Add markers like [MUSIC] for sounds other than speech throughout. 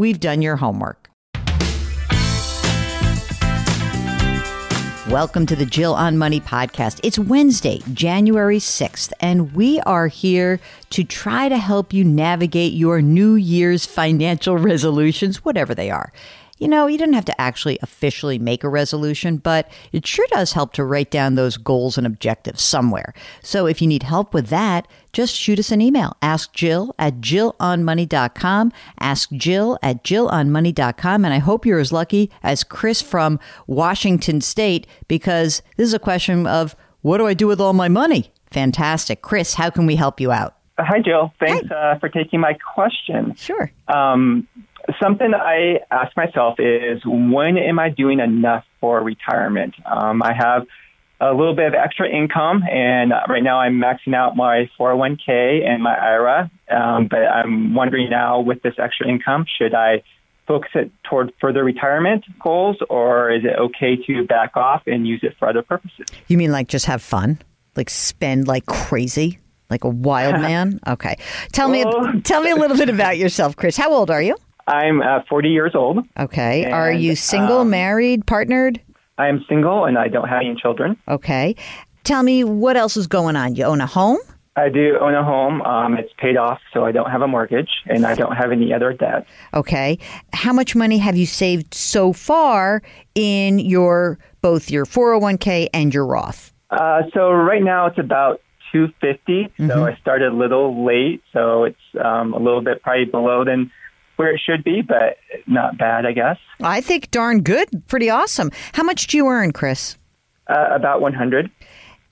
We've done your homework. Welcome to the Jill on Money podcast. It's Wednesday, January 6th, and we are here to try to help you navigate your New Year's financial resolutions, whatever they are. You know, you didn't have to actually officially make a resolution, but it sure does help to write down those goals and objectives somewhere. So if you need help with that, just shoot us an email. Ask Jill at jillonmoney.com. Ask Jill at jillonmoney.com. And I hope you're as lucky as Chris from Washington State because this is a question of what do I do with all my money? Fantastic. Chris, how can we help you out? Hi, Jill. Thanks uh, for taking my question. Sure. Um, something I ask myself is when am I doing enough for retirement? Um, I have a little bit of extra income, and right now I'm maxing out my 401k and my IRA. Um, but I'm wondering now with this extra income, should I focus it toward further retirement goals, or is it okay to back off and use it for other purposes? You mean like just have fun, like spend like crazy? Like a wild [LAUGHS] man? Okay. Tell me tell me a little bit about yourself, Chris. How old are you? I'm uh, 40 years old. Okay. And, Are you single, um, married, partnered? I am single and I don't have any children. Okay. Tell me what else is going on. You own a home? I do own a home. Um, it's paid off, so I don't have a mortgage and I don't have any other debt. Okay. How much money have you saved so far in your both your 401k and your Roth? Uh, so right now it's about 250. Mm-hmm. So I started a little late, so it's um, a little bit probably below than where it should be, but not bad, I guess. I think darn good. Pretty awesome. How much do you earn, Chris? Uh, about 100.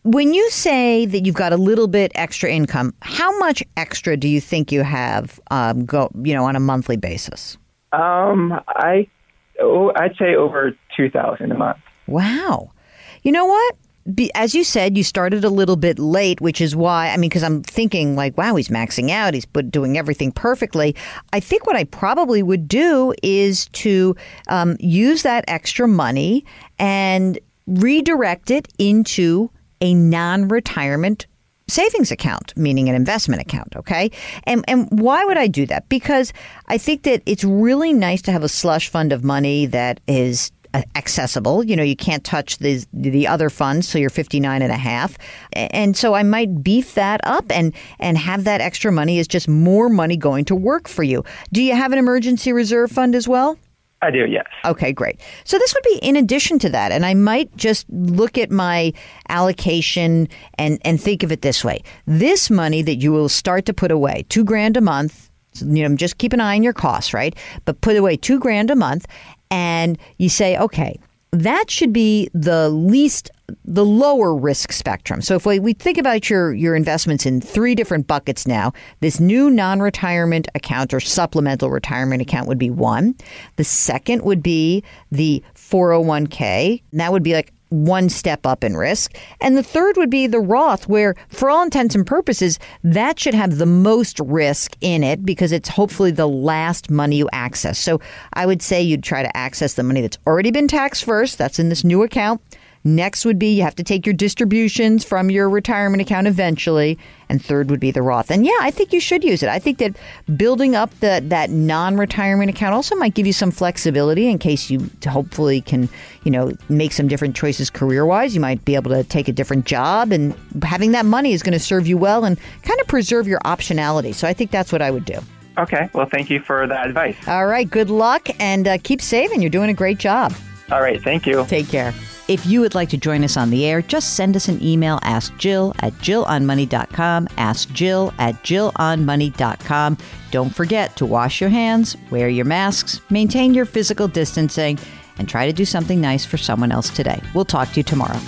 When you say that you've got a little bit extra income, how much extra do you think you have um, go, you know, on a monthly basis? Um, I oh, I'd say over 2000 a month. Wow. You know what? Be, as you said, you started a little bit late, which is why, I mean, because I'm thinking, like, wow, he's maxing out, he's doing everything perfectly. I think what I probably would do is to um, use that extra money and redirect it into a non retirement savings account, meaning an investment account, okay? And and why would I do that? Because I think that it's really nice to have a slush fund of money that is Uh, accessible. You know, you can't touch the the other funds so you're 59 and a half. And so I might beef that up and and have that extra money is just more money going to work for you. Do you have an emergency reserve fund as well? I do, yes. Okay, great. So this would be in addition to that, and I might just look at my allocation and and think of it this way: this money that you will start to put away, two grand a month. You know, just keep an eye on your costs, right? But put away two grand a month, and you say, okay, that should be the least the lower risk spectrum. So if we, we think about your your investments in three different buckets now, this new non-retirement account or supplemental retirement account would be one. The second would be the 401k. And that would be like one step up in risk. And the third would be the Roth, where for all intents and purposes, that should have the most risk in it because it's hopefully the last money you access. So I would say you'd try to access the money that's already been taxed first. That's in this new account. Next would be you have to take your distributions from your retirement account eventually. And third would be the Roth. And yeah, I think you should use it. I think that building up the, that non retirement account also might give you some flexibility in case you hopefully can, you know, make some different choices career wise. You might be able to take a different job, and having that money is going to serve you well and kind of preserve your optionality. So I think that's what I would do. Okay. Well, thank you for that advice. All right. Good luck and uh, keep saving. You're doing a great job. All right. Thank you. Take care. If you would like to join us on the air, just send us an email, ask Jill at JillOnMoney.com, ask Jill at JillOnMoney.com. Don't forget to wash your hands, wear your masks, maintain your physical distancing, and try to do something nice for someone else today. We'll talk to you tomorrow.